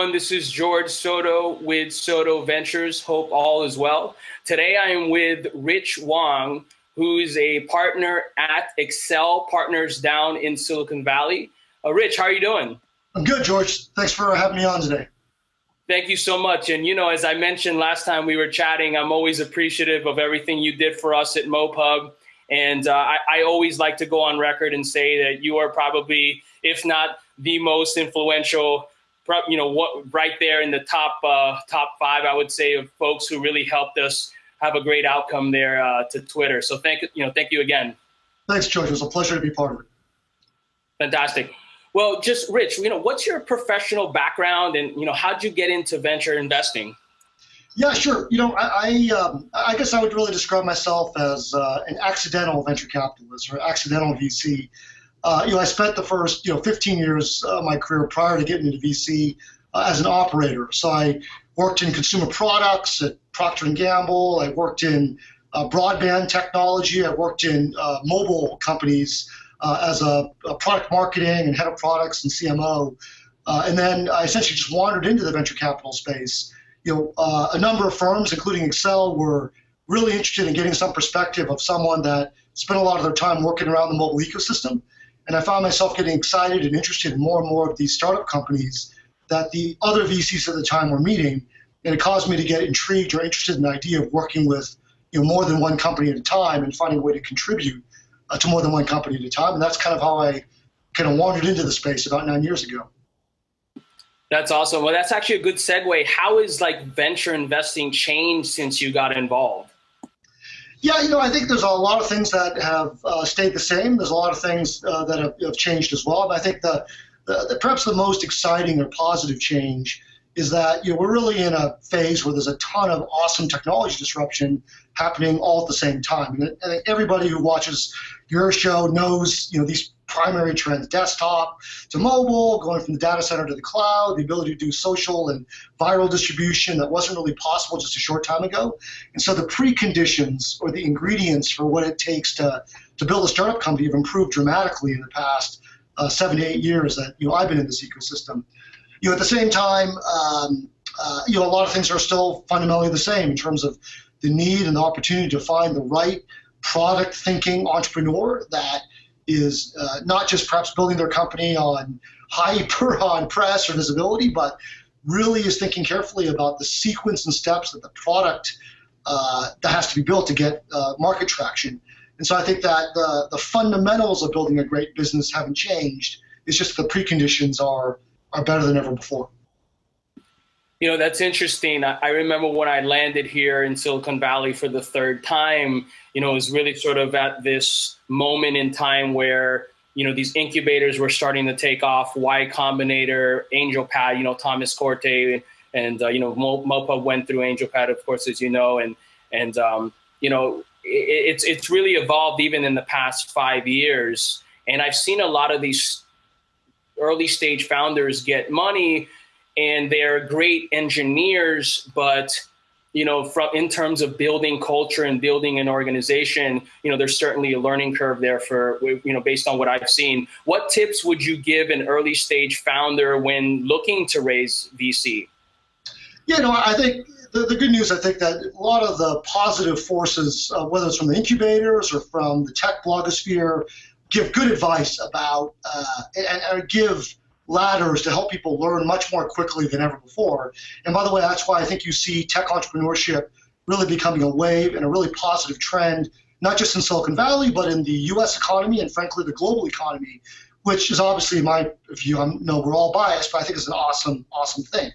Everyone, this is George Soto with Soto Ventures. Hope all is well. Today I am with Rich Wong, who's a partner at Accel Partners down in Silicon Valley. Uh, Rich, how are you doing? I'm good, George. Thanks for having me on today. Thank you so much. And you know, as I mentioned last time we were chatting, I'm always appreciative of everything you did for us at MoPub. And uh, I, I always like to go on record and say that you are probably, if not the most influential you know what right there in the top uh, top five I would say of folks who really helped us have a great outcome there uh, to Twitter. So thank you know thank you again. Thanks, George. It was a pleasure to be part of it. Fantastic. Well, just Rich, you know, what's your professional background, and you know, how'd you get into venture investing? Yeah, sure. You know, I I, um, I guess I would really describe myself as uh, an accidental venture capitalist or accidental VC. Uh, you know, I spent the first you know 15 years of my career prior to getting into VC uh, as an operator. So I worked in consumer products at Procter and Gamble. I worked in uh, broadband technology. I worked in uh, mobile companies uh, as a, a, product marketing and head of products and CMO. Uh, and then I essentially just wandered into the venture capital space. You know, a number of firms, including Accel, were really interested in getting some perspective of someone that spent a lot of their time working around the mobile ecosystem and I found myself getting excited and interested in more and more of these startup companies that the other VCs at the time were meeting. And it caused me to get intrigued or interested in the idea of working with you know, more than one company at a time and finding a way to contribute uh, to more than one company at a time. And that's kind of how I kind of wandered into the space about nine years ago. That's awesome. Well, that's actually a good segue. How has like venture investing changed since you got involved? Yeah, you know, I think there's a lot of things that have uh, stayed the same. There's a lot of things uh, that have, have, changed as well. But I think the, the, the, perhaps the most exciting or positive change is that you know we're really in a phase where there's a ton of awesome technology disruption happening all at the same time. And, and everybody who watches your show knows you know these primary trends desktop to mobile, going from the data center to the cloud, the ability to do social and viral distribution that wasn't really possible just a short time ago. And so the preconditions or the ingredients for what it takes to, to build a startup company have improved dramatically in the past uh, seven to eight years that you know I've been in this ecosystem. You know, at the same time, um, uh, you know, a lot of things are still fundamentally the same in terms of the need and the opportunity to find the right product thinking entrepreneur that is uh, not just perhaps building their company on hype or on press or visibility, but really is thinking carefully about the sequence and steps that the product uh, that has to be built to get uh, market traction. And so I think that the, the fundamentals of building a great business haven't changed. It's just the preconditions are are better than ever before. You know, that's interesting. I, remember when I landed here in Silicon Valley for the third time, you know, it was really sort of at this moment in time where, you know, these incubators were starting to take off, Y Combinator, AngelPad, you know, Thomas Corte, and, uh, you know, MoPub went through AngelPad, of course, as you know, and, and um, you know, it, it's, it's really evolved even in the past five years. And I've seen a lot of these early stage founders get money and they're great engineers, but you know, from in terms of building culture and building an organization, you know, there's certainly a learning curve there for you know, based on what I've seen. What tips would you give an early stage founder when looking to raise VC? Yeah, no, I think the, the good news, I think that a lot of the positive forces, uh, whether it's from the incubators or from the tech blogosphere, give good advice about uh, and, and give ladders to help people learn much more quickly than ever before. And by the way, that's why I think you see tech entrepreneurship really becoming a wave and a really positive trend, not just in Silicon Valley, but in the US economy and frankly the global economy, which is obviously, in my view, I know we're all biased, but I think is an awesome, awesome thing.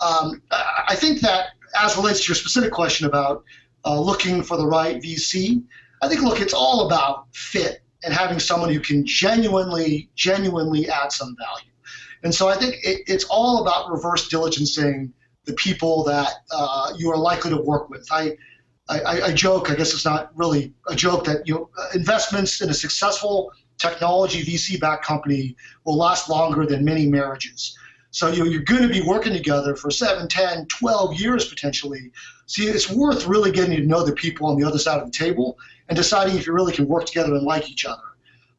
Um, I think that as relates to your specific question about uh, looking for the right VC, I think, look, it's all about fit and having someone who can genuinely, genuinely add some value. And so I think it, it's all about reverse diligencing the people that uh, you are likely to work with. I, I, I, joke, I guess it's not really a joke, that you know, investments in a successful technology VC-backed company will last longer than many marriages. So you know, you're going to be working together for 7, 10, 12 years potentially. See, it's worth really getting to know the people on the other side of the table and deciding if you really can work together and like each other.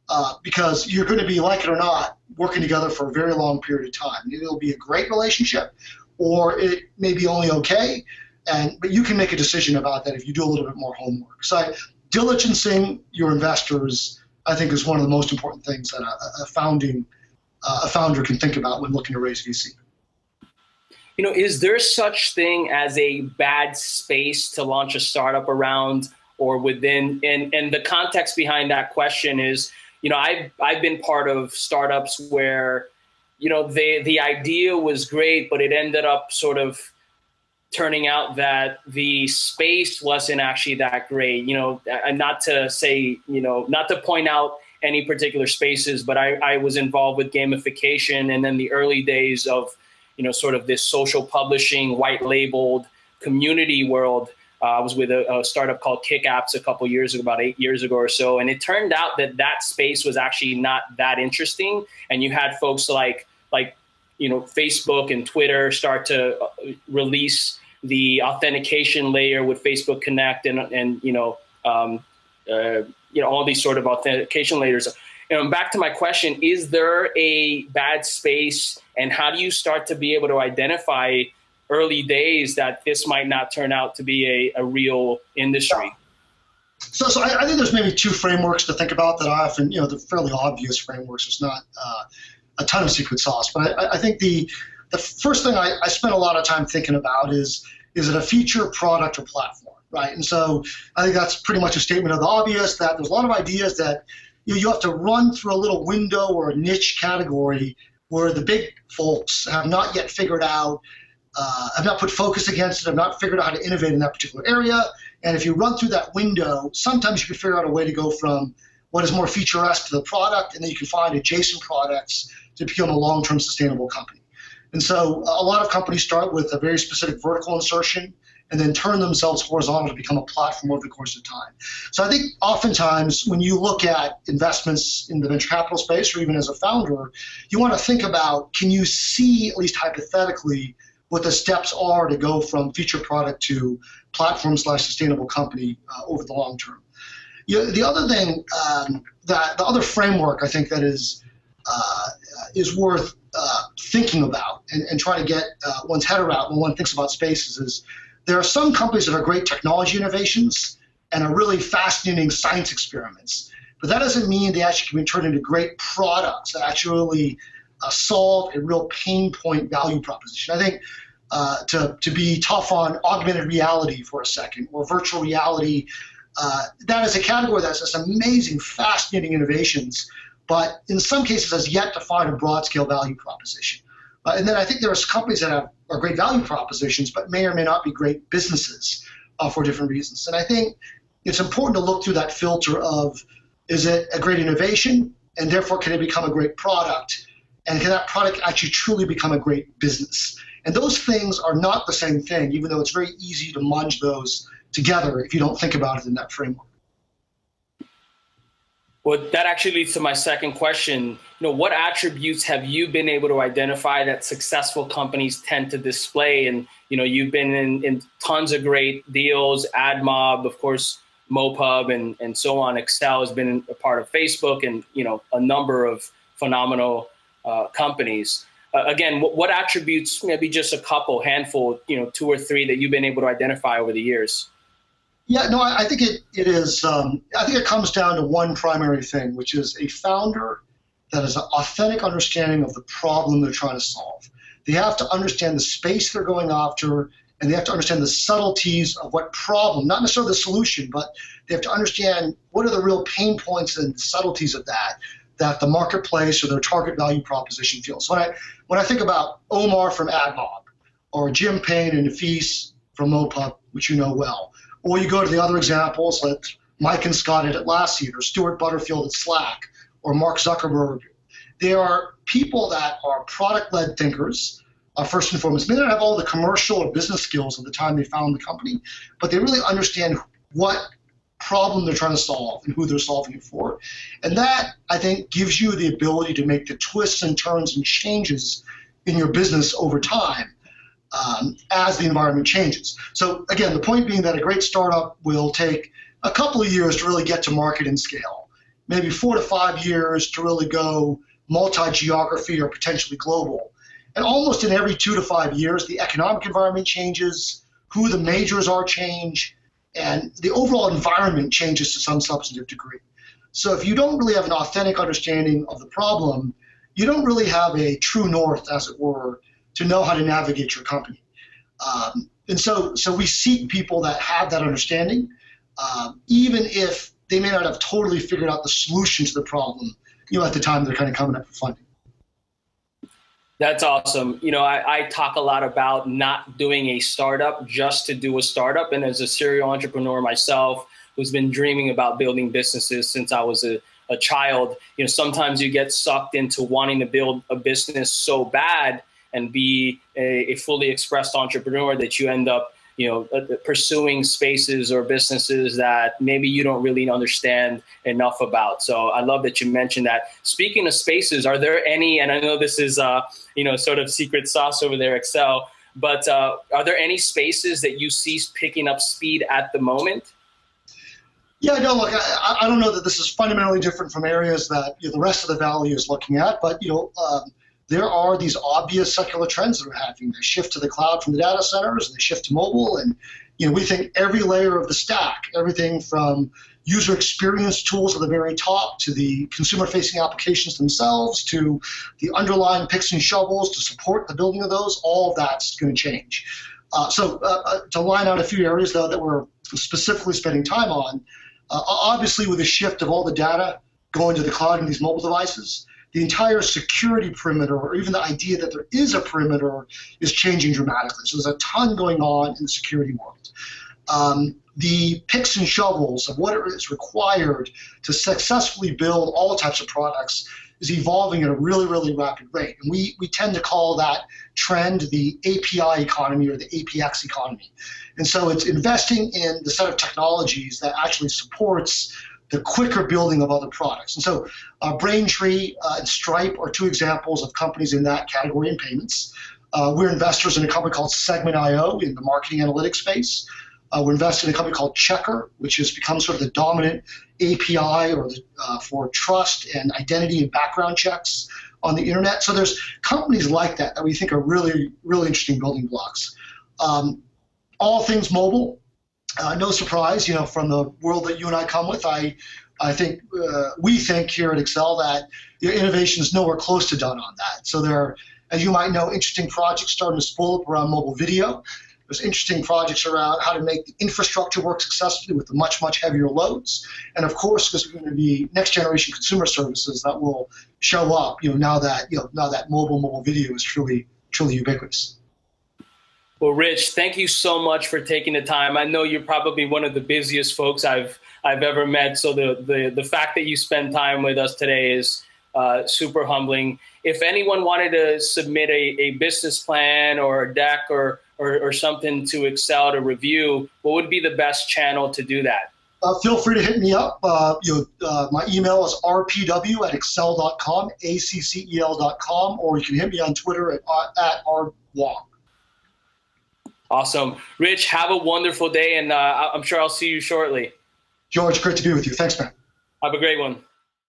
Uh, because you're going to be, like it or not, working together for a very long period of time. It'll be a great relationship, or it may be only okay. And but you can make a decision about that if you do a little bit more homework. So diligencing your investors, I think, is one of the most important things that a, a founding uh, a founder can think about when looking to raise VC. You know, is there such thing as a bad space to launch a startup around or within? And and the context behind that question is, you know, I've I've been part of startups where, you know, the the idea was great, but it ended up sort of turning out that the space wasn't actually that great. You know, and not to say, you know, not to point out any particular spaces, but I, I was involved with gamification and then the early days of you know, sort of this social publishing, white labeled community world. Uh, I was with a, a, startup called KickApps a couple years ago, about eight years ago or so, and it turned out that that space was actually not that interesting. And you had folks like like you know Facebook and Twitter start to uh, release the authentication layer with Facebook Connect and and you know um, uh, you know all these sort of authentication layers and back to my question is there a bad space and how do you start to be able to identify early days that this might not turn out to be a, a real industry so, so I, I, think there's maybe two frameworks to think about that I often, you know, the fairly obvious frameworks. There's not uh, a ton of secret sauce, but I, I think the the first thing I, I spend a lot of time thinking about is is it a feature, product, or platform, right? And so I think that's pretty much a statement of the obvious that there's a lot of ideas that you, you have to run through a little window or a niche category where the big folks have not yet figured out, uh, have not put focus against it, I've not figured out how to innovate in that particular area. And if you run through that window, sometimes you can figure out a way to go from what is more feature-esque to the product, and then you can find adjacent products to become a long-term sustainable company. And so a lot of companies start with a very specific vertical insertion and then turn themselves horizontal to become a platform over the course of time. So I think oftentimes when you look at investments in the venture capital space or even as a founder, you want to think about can you see, at least hypothetically, what the steps are to go from feature product to platform slash sustainable company uh, over the long term. You know, the other thing um, that the other framework I think that is uh, is worth uh, thinking about and, and trying to get uh, one's head around when one thinks about spaces is there are some companies that are great technology innovations and are really fascinating science experiments, but that doesn't mean they actually can be turned into great products that actually uh, solve a real pain point value proposition. I think uh, to, to be tough on augmented reality for a second or virtual reality, uh, that is a category that has amazing, fascinating innovations, but in some cases has yet to find a broad scale value proposition. Uh, and then I think there are companies that have, are great value propositions, but may or may not be great businesses uh, for different reasons. And I think it's important to look through that filter of is it a great innovation, and therefore can it become a great product, and can that product actually truly become a great business? And those things are not the same thing, even though it's very easy to munge those together if you don't think about it in that framework. Well, that actually leads to my second question. You know, what attributes have you been able to identify that successful companies tend to display? And you know, you've been in, in tons of great deals, AdMob, of course, MoPub, and and so on. Accel has been a part of Facebook, and you know, a number of phenomenal uh, companies. Uh, again, what, what attributes? Maybe just a couple, handful, you know, two or three that you've been able to identify over the years. Yeah, no, I, I think it, it is. Um, I think it comes down to one primary thing, which is a founder that has an authentic understanding of the problem they're trying to solve. They have to understand the space they're going after, and they have to understand the subtleties of what problem, not necessarily the solution, but they have to understand what are the real pain points and subtleties of that that the marketplace or their target value proposition feels. When I when I think about Omar from AdMob or Jim Payne and Nafis from MoPub, which you know well, or you go to the other examples like Mike and Scott at Atlassian, or Stewart Butterfield at Slack, or Mark Zuckerberg. They are people that are product led thinkers, uh, first and foremost. They not have all the commercial or business skills at the time they found the company, but they really understand what problem they're trying to solve and who they're solving it for. And that, I think, gives you the ability to make the twists and turns and changes in your business over time um, as the environment changes. So again, the point being that a great startup will take a couple of years to really get to market and scale, maybe four to five years to really go multi-geography or potentially global. And almost in every two to five years, the economic environment changes, who the majors are change, and the overall environment changes to some substantive degree. So if you don't really have an authentic understanding of the problem, you don't really have a true north, as it were, to know how to navigate your company. Um, and so, so we seek people that have that understanding, um, even if they may not have totally figured out the solution to the problem, you know, at the time they're kind of coming up for funding. That's awesome. You know, I, I, talk a lot about not doing a startup just to do a startup. And as a serial entrepreneur myself, who's been dreaming about building businesses since I was a, a child, you know, sometimes you get sucked into wanting to build a business so bad and be a, a fully expressed entrepreneur that you end up you know uh, pursuing spaces or businesses that maybe you don't really understand enough about. So i love that you mentioned that. Speaking of spaces are there any and i know this is uh, you know sort of secret sauce over there Accel but uh, are there any spaces that you see picking up speed at the moment? Yeah, no, look, I, I don't know that this is fundamentally different from areas that you know, the rest of the valley is looking at, but you know, um, there are these obvious secular trends that are happening. They shift to the cloud from the data centers, and they shift to mobile, and you know we think every layer of the stack, everything from user experience tools at the very top to the consumer-facing applications themselves to the underlying picks and shovels to support the building of those, all of that's going to change. Uh, so uh, uh, to line out a few areas though that we're specifically spending time on, uh, obviously with the shift of all the data going to the cloud and these mobile devices, the entire security perimeter, or even the idea that there is a perimeter, is changing dramatically. So there's a ton going on in the security world. Um, the picks and shovels of what is required to successfully build all types of products is evolving at a really, really rapid rate. And we, we tend to call that trend the API economy or the APX economy. And so it's investing in the set of technologies that actually supports the quicker building of other products. And so uh, Braintree uh, and Stripe are two examples of companies in that category in payments. Uh, we're investors in a company called Segment.io in the marketing analytics space. Uh, we're invested in a company called Checkr, which has become sort of the dominant API or the, uh, for trust and identity and background checks on the internet. So there's companies like that that we think are really, really interesting building blocks. Um, all things mobile, uh, no surprise, you know, from the world that you and I come with, I, I think uh, we think here at Accel that innovation is nowhere close to done on that. So there are, as you might know, interesting projects starting to spool up around mobile video. There's interesting projects around how to make the infrastructure work successfully with the much, much heavier loads. And of course, there's going to be next generation consumer services that will show up, you know, now that, you know, now that mobile, mobile video is truly, truly ubiquitous. Well, Rich, thank you so much for taking the time. I know you're probably one of the busiest folks I've I've ever met. So the the, the fact that you spend time with us today is uh, super humbling. If anyone wanted to submit a, a business plan or a deck or, or, or something to Accel to review, what would be the best channel to do that? Uh, feel free to hit me up. Uh, you know, uh, my email is rpw at accel.com, A-C-C-E-L.com, or you can hit me on Twitter at, uh, at rwong. Awesome. Rich, have a wonderful day, and uh, I'm sure I'll see you shortly. George, great to be with you. Thanks, man. Have a great one.